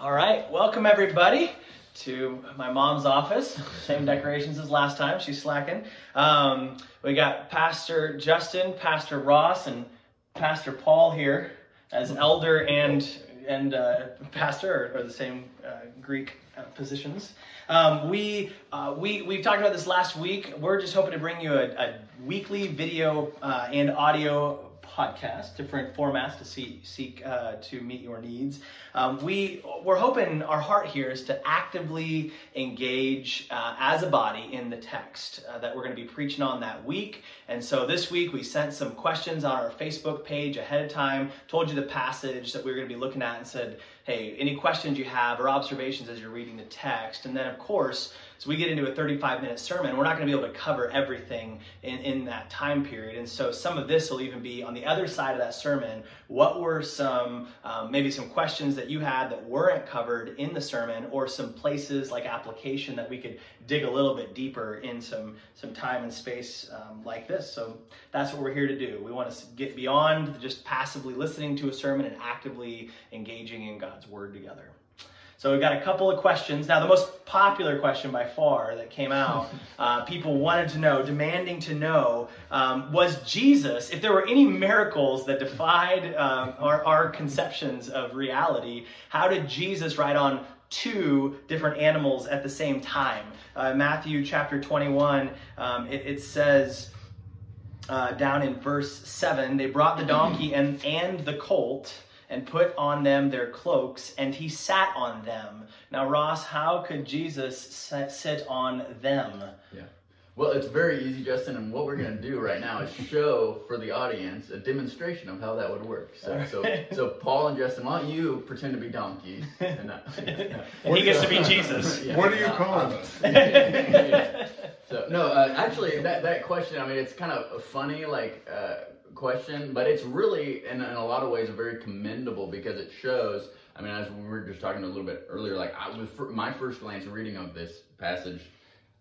All right, welcome everybody to my mom's office. Same decorations as last time. She's slacking. Um, we got Pastor Justin, Pastor Ross, and Pastor Paul here as elder and and uh, pastor are, the same uh, Greek uh, positions. Um, we uh, we we talked about this last week. We're just hoping to bring you a, a weekly video uh, and audio podcast, different formats to see, seek uh, to meet your needs. Um, we we're hoping our heart here is to actively engage uh, as a body in the text uh, that we're going to be preaching on that week. And so this week we sent some questions on our Facebook page ahead of time, told you the passage that we were going to be looking at, and said, hey, any questions you have or observations as you're reading the text. And then of course so we get into a 35 minute sermon. We're not going to be able to cover everything in, in that time period. And so some of this will even be on the other side of that sermon. What were some, um, maybe some questions that you had that weren't covered in the sermon or some places like application that we could dig a little bit deeper in some, some time and space um, like this. So that's what we're here to do. We want to get beyond just passively listening to a sermon and actively engaging in God's word together. So we've got a couple of questions. Now, the most popular question by far that came out, uh, people wanted to know, demanding to know, um, was Jesus, if there were any miracles that defied um, our, our conceptions of reality, how did Jesus ride on two different animals at the same time? Uh, Matthew chapter 21, um, it, it, says uh, down in verse 7 they brought the donkey and, and the colt and put on them their cloaks, and he sat on them. Now, Ross, how could Jesus sit on them? Yeah. Well, it's very easy, Justin, and what we're going to do right now is show for the audience a demonstration of how that would work. So, right. so, so Paul and Justin, why don't you pretend to be donkeys? And, uh, and he gets to be Jesus. Yeah, what are you calling us? So, no, uh, actually, that, that question, I mean, it's kind of funny, like, uh, question, but it's really, in, in a lot of ways, very commendable because it shows. I mean, as we were just talking a little bit earlier, like I, with my first glance reading of this passage,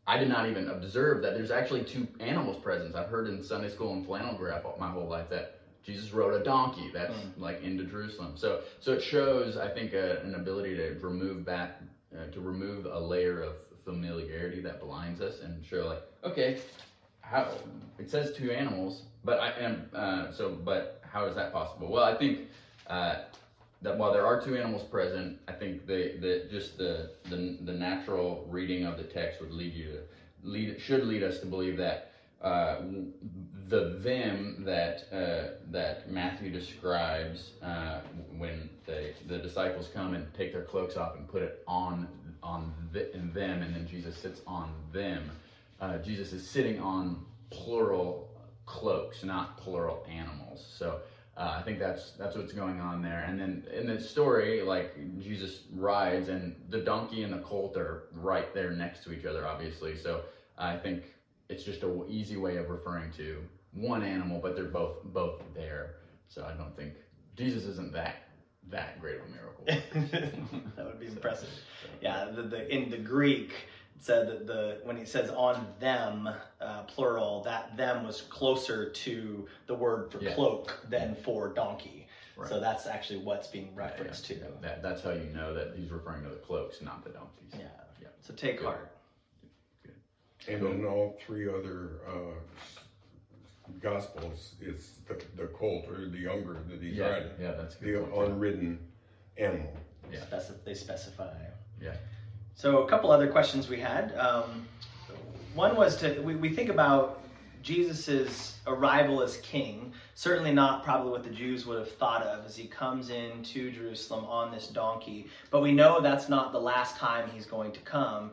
I did not even observe that there's actually two animals present. I've heard in Sunday school and flannel graph my whole life that Jesus rode a donkey. That's mm. like into Jerusalem. So, so it shows, I think, a, an ability to remove that, uh, to remove a layer of familiarity that blinds us and show, like, okay, how it says two animals, but I am uh, so. But how is that possible? Well, I think uh, that while there are two animals present, I think the the just the the, the natural reading of the text would lead you to lead should lead us to believe that uh, the them that uh, that Matthew describes uh, when the the disciples come and take their cloaks off and put it on on the, them, and then Jesus sits on them. Uh, Jesus is sitting on plural cloaks, not plural animals. So uh, I think that's that's what's going on there. And then in the story, like Jesus rides, and the donkey and the colt are right there next to each other, obviously. So I think it's just an easy way of referring to one animal, but they're both both there. So I don't think Jesus isn't that that great of a miracle. that would be impressive. So, yeah, the, the in the Greek said that the when he says on them uh, plural that them was closer to the word for yeah. cloak than for donkey. Right. so that's actually what's being referenced yeah, yeah. to that, that's how you know that he's referring to the cloaks not the donkeys. Yeah. Yeah. So take Good. heart. Good. and in all three other uh, gospels it's the, the colt or the younger that he's yeah, riding. yeah that's the unridden animal. Yeah. Speci- they specify. Yeah so a couple other questions we had. Um, one was to we, we think about Jesus's arrival as king. Certainly not probably what the Jews would have thought of as he comes into Jerusalem on this donkey. But we know that's not the last time he's going to come.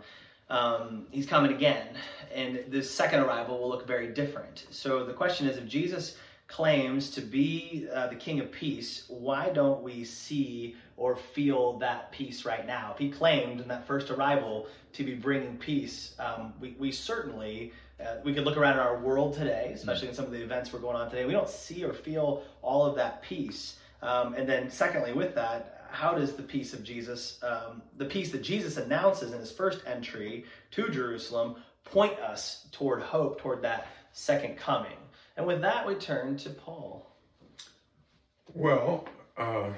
Um, he's coming again, and this second arrival will look very different. So the question is, if Jesus claims to be uh, the King of Peace, why don't we see or feel that peace right now? If he claimed in that first arrival to be bringing peace, um, we, we certainly, uh, we could look around in our world today, especially in some of the events we're going on today. We don't see or feel all of that peace. Um, and then, secondly, with that, how does the peace of Jesus, um, the peace that Jesus announces in his first entry to Jerusalem, point us toward hope, toward that second coming? And with that, we turn to Paul. Well, uh,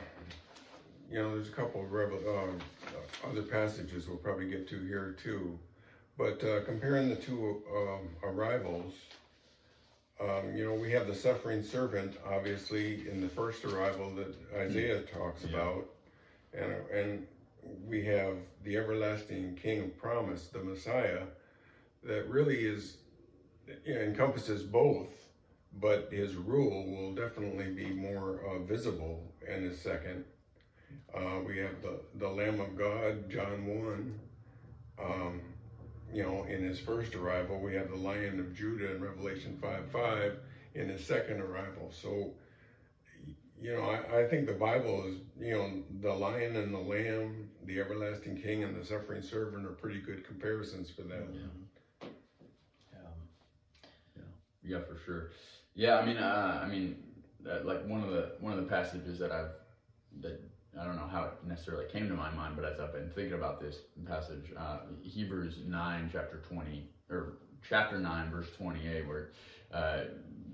you know, there's a couple of revel- uh, other passages we'll probably get to here too. But uh, comparing the two um, arrivals, um, you know, we have the suffering servant, obviously, in the first arrival that Isaiah talks Yeah. about, and and we have the everlasting King of Promise, the Messiah, that really is you know, encompasses both, but his rule will definitely be more uh, visible in his second. Uh, we have the the Lamb of God, John one. Um, you know, in his first arrival, we have the Lion of Judah in Revelation 5 5 in his second arrival. So, you know, I, I think the Bible is, you know, the Lion and the Lamb, the Everlasting King and the Suffering Servant are pretty good comparisons for that. Yeah. Yeah. Yeah, for sure. Yeah, I mean, uh, I mean, uh, like one of the one of the passages that I've that I don't know how it necessarily came to my mind, but as I've been thinking about this passage, uh, Hebrews nine, chapter twenty, or chapter nine, verse twenty-eight, where uh,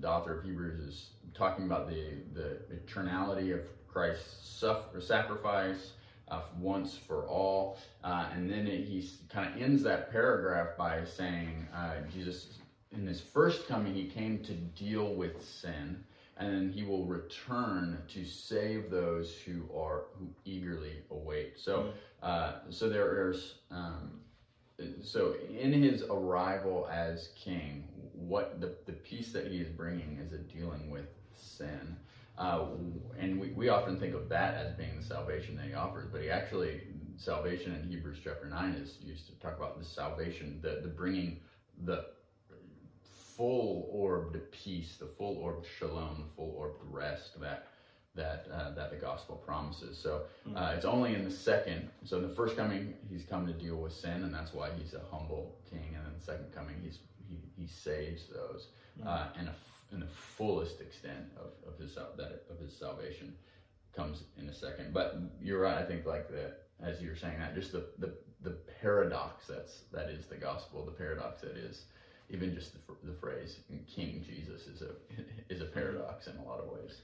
the author of Hebrews is talking about the the eternality of Christ's suffer, sacrifice uh, once for all, uh, and then it, he kind of ends that paragraph by saying uh, Jesus in his first coming, he came to deal with sin, and he will return to save those who are who eagerly await. So, uh, so there's um, so in his arrival as king, what the the peace that he is bringing is a dealing with sin. Uh, and we, we often think of that as being the salvation that he offers, but he actually, salvation in Hebrews chapter 9 is used to talk about the salvation, the, the bringing the full orbed peace, the full orbed shalom, the full orbed rest that that uh, that the gospel promises. So uh, it's only in the second. So in the first coming, he's come to deal with sin, and that's why he's a humble king. And in the second coming, he's he, he saves those uh, in a in the fullest extent of, of his that of his salvation comes in a second. But you're right. I think like the as you're saying that, just the the the paradox that's that is the gospel. The paradox that is even just the, the phrase King Jesus is a is a paradox in a lot of ways.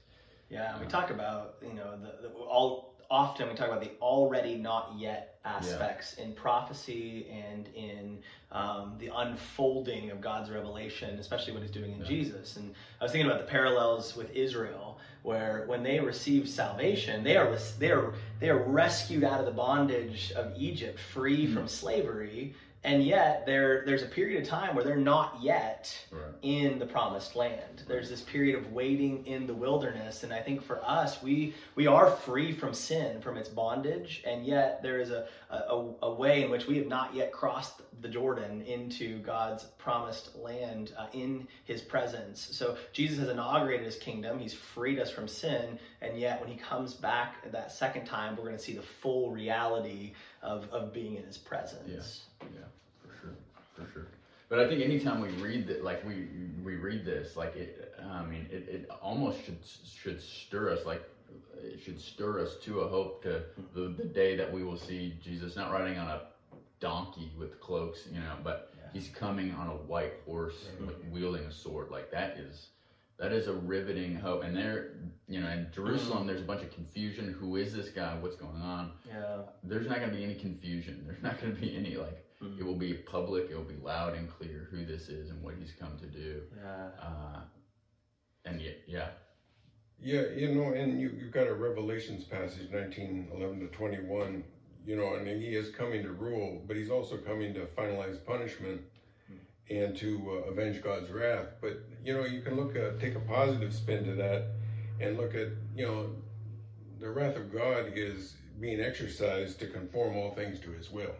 Yeah, we talk about you know the, the all often we talk about the already not yet aspects in prophecy and in um, the unfolding of God's revelation, especially what He's doing in Yeah. Jesus. And I was thinking about the parallels with Israel, where when they receive salvation, they are they are they are rescued out of the bondage of Egypt, free Mm. from slavery, and yet there there's a period of time where they're not yet Right. in the promised land. There's this period of waiting in the wilderness, and I think for us, we we are free from sin, from its bondage, and yet there is a a, a way in which we have not yet crossed the Jordan into God's promised land uh, in His presence. So Jesus has inaugurated His kingdom; He's freed us from sin, and yet when He comes back that second time, we're going to see the full reality of of being in His presence. Yeah, for sure, for sure. But I think anytime we read that, like we we read this, like it, I mean, it, it almost should should stir us, like it should stir us to a hope to the, the day that we will see Jesus not riding on a donkey with cloaks, you know, but Yeah. he's coming on a white horse like, wielding a sword. Like that is that is a riveting hope. And there, you know, in Jerusalem, there's a bunch of confusion. Who is this guy? What's going on? Yeah. there's not going to be any confusion. There's not going to be any like Mhm. it will be public. It will be loud and clear who this is and what he's come to do. Yeah. Uh, and yet, yeah, Yeah, you know, and you, you've got a Revelations passage, 19, 11 to 21, you know, and he is coming to rule, but he's also coming to finalize punishment and to uh, avenge God's wrath. But, you know, you can look at, take a positive spin to that and look at, you know, the wrath of God is being exercised to conform all things to his will.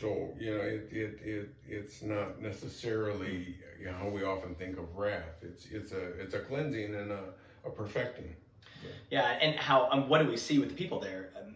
So, you know, it, it, it, it's not necessarily you know, how we often think of wrath. It's, it's a, it's a cleansing and a, a perfecting. Yeah, and how um, what do we see with the people there? Um,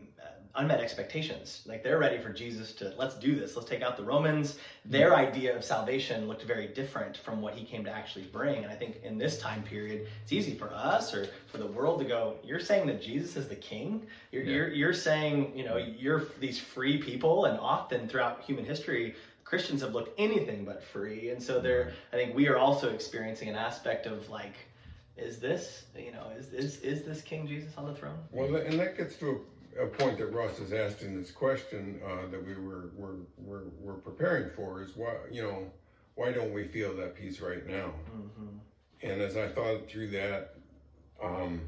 unmet expectations. Like they're ready for Jesus to let's do this. Let's take out the Romans. Mm-hmm. Their idea of salvation looked very different from what he came to actually bring. And I think in this time period, it's easy for us or for the world to go. You're saying that Jesus is the King. You're Yeah. you're, you're saying you know you're these free people, and often throughout human history. Christians have looked anything but free, and so they're. Mm-hmm. I think we are also experiencing an aspect of like is this you know is is is this King Jesus on the throne? Well, and that gets to a, a point that Ross has asked in this question uh, that we were, were were were preparing for is why you know why don't we feel that peace right now? Mm-hmm. And as I thought through that, um,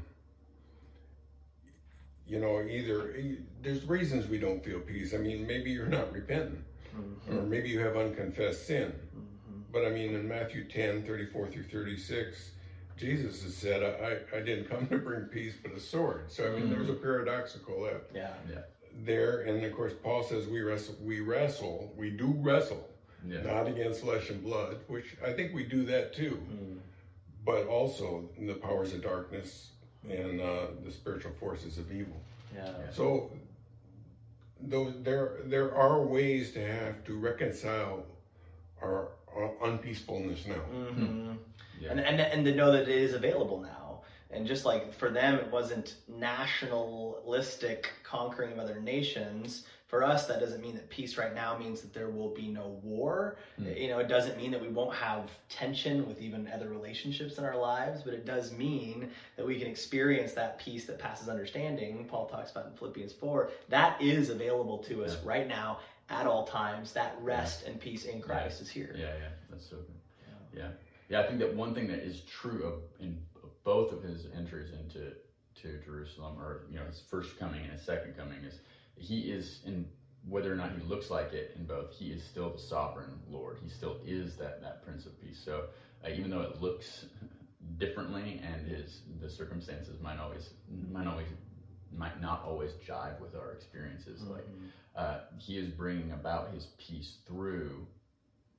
you know, either there's reasons we don't feel peace. I mean, maybe you're not repentant, Mm-hmm. or maybe you have unconfessed sin. Mm-hmm. But I mean, in Matthew 10, 34 through 36, Jesus has said, I, I didn't come to bring peace, but a sword. So, I mean, there's a paradoxical uh, Yeah. there. And of course, Paul says we wrestle, we wrestle, we do wrestle, Yeah. not against flesh and blood, which I think we do that too, Mm. but also in the powers of darkness and uh, the spiritual forces of evil. Yeah. So, though there there are ways to have to reconcile our, our unpeacefulness now. Mm-hmm. Yeah. And, and and to know that it is available now. And just like for them, it wasn't nationalistic conquering of other nations. For us, that doesn't mean that peace right now means that there will be no war. Mm. You know, it doesn't mean that we won't have tension with even other relationships in our lives, but it does mean that we can experience that peace that passes understanding. Paul talks about in Philippians 4. That is available to us Yeah. right now at all times. That rest and peace in Christ is here. Yeah, yeah, that's so good. Yeah, yeah. I think that one thing that is true of in both of his entries into to Jerusalem, or you know, his first coming and his second coming, is he is in whether or not he looks like it in both. He is still the sovereign Lord. He still is that that Prince of Peace. So uh, even though it looks differently, and his the circumstances might always might always might not always jive with our experiences, like Mhm. uh, he is bringing about his peace through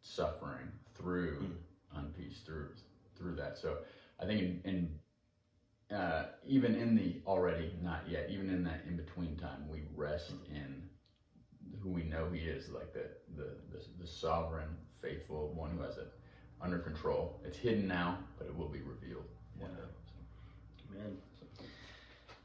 suffering, through Mm. Unpeace, through through that. So I think in, in uh, even in the already not yet, even in that in between time, we rest in who we know he is, like the the the, the sovereign, faithful one who has it under control. It's hidden now, but it will be revealed one day. Amen.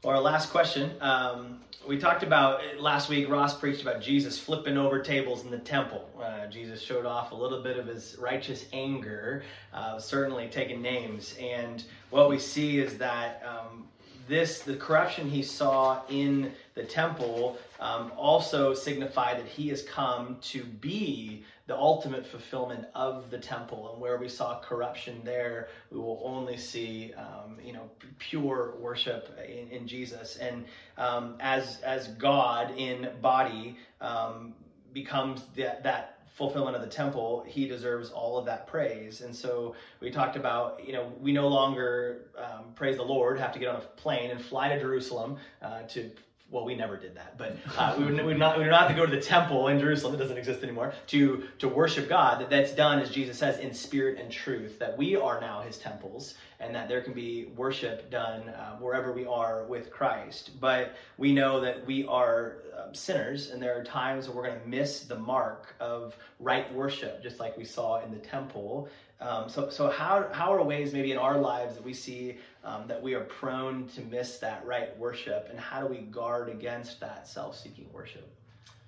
Well, our last question. Um, we talked about last week. Ross preached about Jesus flipping over tables in the temple. Uh, Jesus showed off a little bit of his righteous anger, uh, certainly taking names. And what we see is that um, this, the corruption he saw in the temple, um, also signified that he has come to be the ultimate fulfillment of the temple. And where we saw corruption there, we will only see, um, you know, pure worship in, in Jesus. And um, as as God in body um, becomes that that fulfillment of the temple, he deserves all of that praise. And so we talked about, you know, we no longer um, praise the Lord, have to get on a plane and fly to Jerusalem uh, to. Well, we never did that, but uh, we, would, we, would not, we would not have to go to the temple in Jerusalem. It doesn't exist anymore to to worship God. That that's done, as Jesus says, in spirit and truth. That we are now His temples, and that there can be worship done uh, wherever we are with Christ. But we know that we are um, sinners, and there are times when we're going to miss the mark of right worship, just like we saw in the temple. Um, so, so how, how are ways maybe in our lives that we see um, that we are prone to miss that right worship, and how do we guard against that self-seeking worship?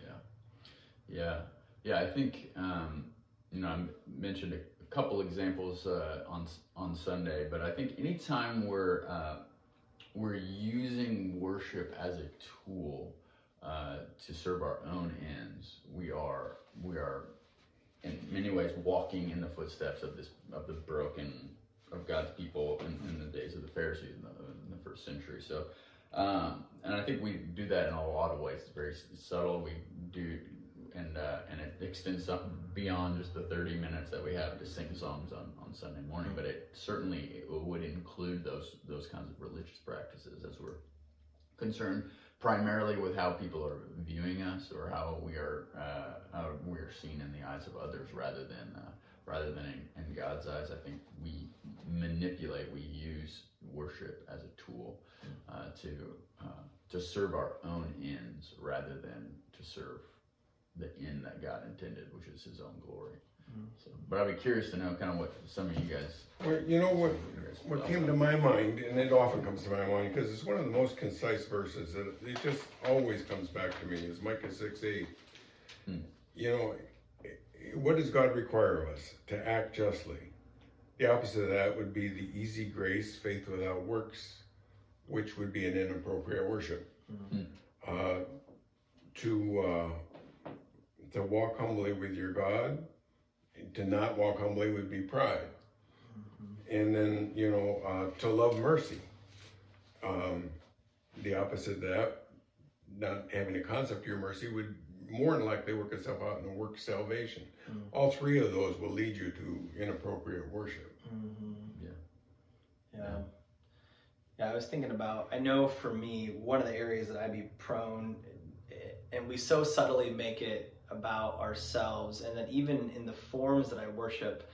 Yeah, yeah. Yeah, I think um, you know I mentioned a, couple examples uh, on on Sunday, but I think anytime we're uh, we're using worship as a tool uh, to serve our own ends, we are we are in many ways walking in the footsteps of this of the broken of God's people in, in the days of the Pharisees in the, in the first century. So. Um, and I think we do that in a lot of ways. It's very subtle. We do and uh, and it extends up beyond just the 30 minutes that we have to sing songs on, on Sunday morning. But it certainly it would include those those kinds of religious practices as we're concerned primarily with how people are viewing us or how we are uh, how we are seen in the eyes of others rather than uh, rather than in, in God's eyes. I think we manipulate, we use worship as a tool uh, to uh, to serve our own ends rather than to serve the end that God intended, which is His own glory. So, but I'd be curious to know kind of what some of you guys. Well, you know what? What came to my mind, and it often comes to my mind because it's one of the most concise verses that it just always comes back to me is Micah six eight. Hmm. You know, what does God require of us? To act justly. the opposite of that would be the easy grace, faith without works, which would be an inappropriate worship. Mhm. Uh, to uh, to walk humbly with your God, to not walk humbly would be pride, and then you know uh, to love mercy. Um, the opposite of that, not having a concept of your mercy, would more than likely work itself out in the work salvation. Mm. All three of those will lead you to inappropriate worship. Mhm. Yeah. Yeah. Yeah, I was thinking about, I know for me, one of the areas that I'd be prone, and we so subtly make it about ourselves, and that even in the forms that I worship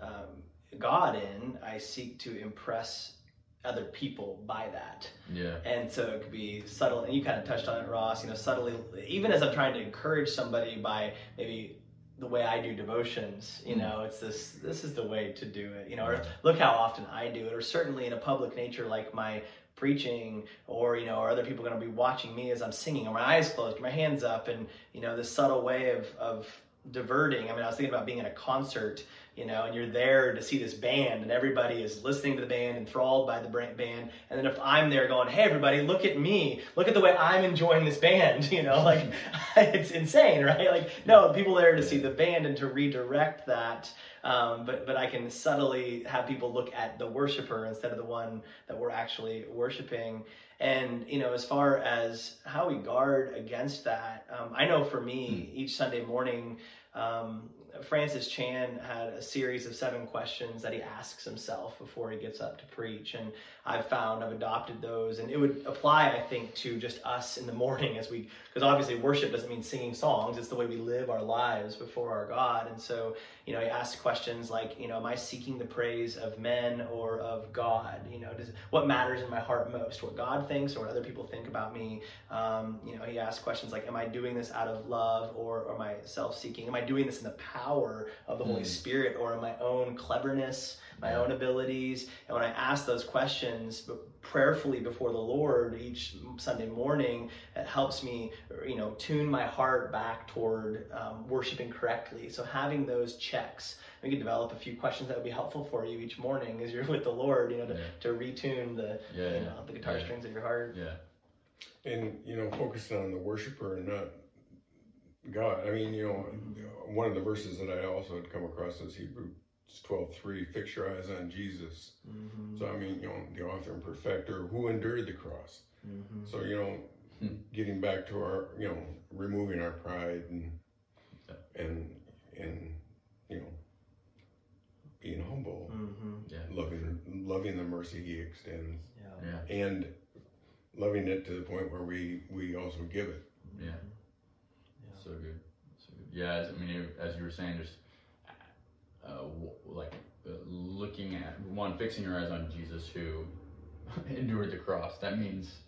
um, God in, I seek to impress other people by that. Yeah. And so it could be subtle, and you kind of touched on it, Ross. You know, subtly, even as I'm trying to encourage somebody by maybe the way I do devotions, you mm. know, it's this. This is the way to do it. You know, or look how often I do it, or certainly in a public nature like my preaching, or you know, are other people going to be watching me as I'm singing, or my eyes closed, my hands up, and you know, this subtle way of of diverting. I mean, I was thinking about being in a concert you know, and you're there to see this band, and everybody is listening to the band, enthralled by the band. And then if I'm there going, "Hey, everybody, look at me! Look at the way I'm enjoying this band," you know, like it's insane, right? Like, no, people there to see the band and to redirect that. Um, but but I can subtly have people look at the worshiper instead of the one that we're actually worshiping. And you know, as far as how we guard against that, um, I know for me, each Sunday morning. Um, Francis Chan had a series of seven questions that he asks himself before he gets up to preach. And I've found, I've adopted those. And it would apply, I think, to just us in the morning as we, because obviously worship doesn't mean singing songs, it's the way we live our lives before our God. And so, you know, he asks questions like, you know, am I seeking the praise of men or of God? You know, does what matters in my heart most? What God thinks or what other people think about me? Um, you know, he asks questions like, am I doing this out of love or, or am I self seeking? Am I doing this in the power of the Holy Mm. Spirit or in my own cleverness, my Yeah. own abilities? And when I ask those questions prayerfully before the Lord each Sunday morning, it helps me, you know, tune my heart back toward um, worshiping correctly. So having those checks, we can develop a few questions that would be helpful for you each morning as you're with the Lord, you know, to, Yeah. to retune the, Yeah. you yeah. know, the guitar Yeah. strings of your heart. Yeah. and you know focus on the worshiper and not god i mean you know one of the verses that i also had come across is hebrews 12 3 fix your eyes on jesus Mm-hmm. so i mean you know the author and perfecter who endured the cross Mm-hmm. so you know Hmm. getting back to our you know removing our pride and and and you know being humble Mm-hmm. Yeah. loving loving the mercy he extends Yeah. Yeah. and loving it to the point where we we also give it Yeah. So good. So good. Yeah. As, I mean, as you were saying, just uh, like uh, looking at one, fixing your eyes on Jesus who endured the cross. That means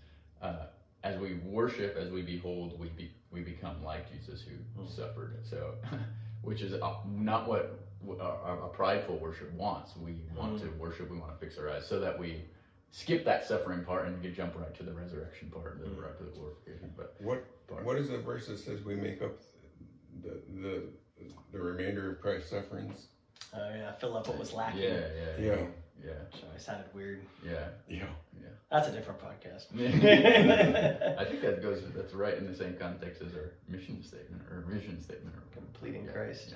uh, as we worship, as we behold, we be, we become like Jesus who Mhm. suffered. So, which is uh, not what a prideful worship wants. We want to worship. We want to fix our eyes so that we skip that suffering part and get jump right to the resurrection part, and the, Mhm. right to the glorification. But What part. What is the verse that says we make up the the the remainder of Christ's sufferings? Oh yeah, fill up what was lacking. Yeah, yeah, Yeah, yeah, So I sounded weird. yeah. yeah. Yeah. That's a different podcast. I think that goes. That's right in the same context as our mission statement or vision statement. Or Completing yeah, Christ.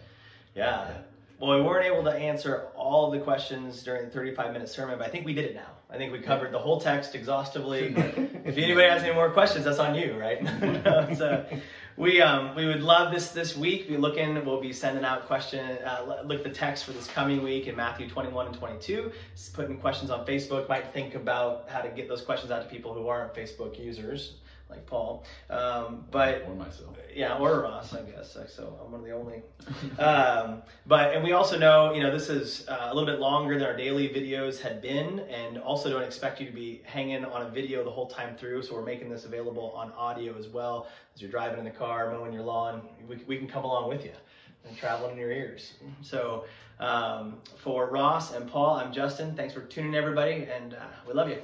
yeah. Yeah. Well, we weren't able to answer all of the questions during the 35 minute sermon, but I think we did it now. I think we covered the whole text exhaustively. if anybody has any more questions, that's on you, right? No, so we um, we would love this this week. Be looking, we'll be sending out question. Uh, look at the text for this coming week in Matthew 21 and 22. Just putting questions on Facebook. Might think about how to get those questions out to people who aren't Facebook users, like Paul. Um, but or myself. yeah, or Ross, I guess. Like, So I'm one of the only. Um, but and we also know, you know, this is uh, a little bit longer than our daily videos had been, and also don't expect you to be hanging on a video the whole time through. So we're making this available on audio as well as you're driving in the car, mowing your lawn. We, we can come along with you and traveling in your ears. So um, for Ross and Paul, I'm Justin. Thanks for tuning in, everybody, and uh, we love you.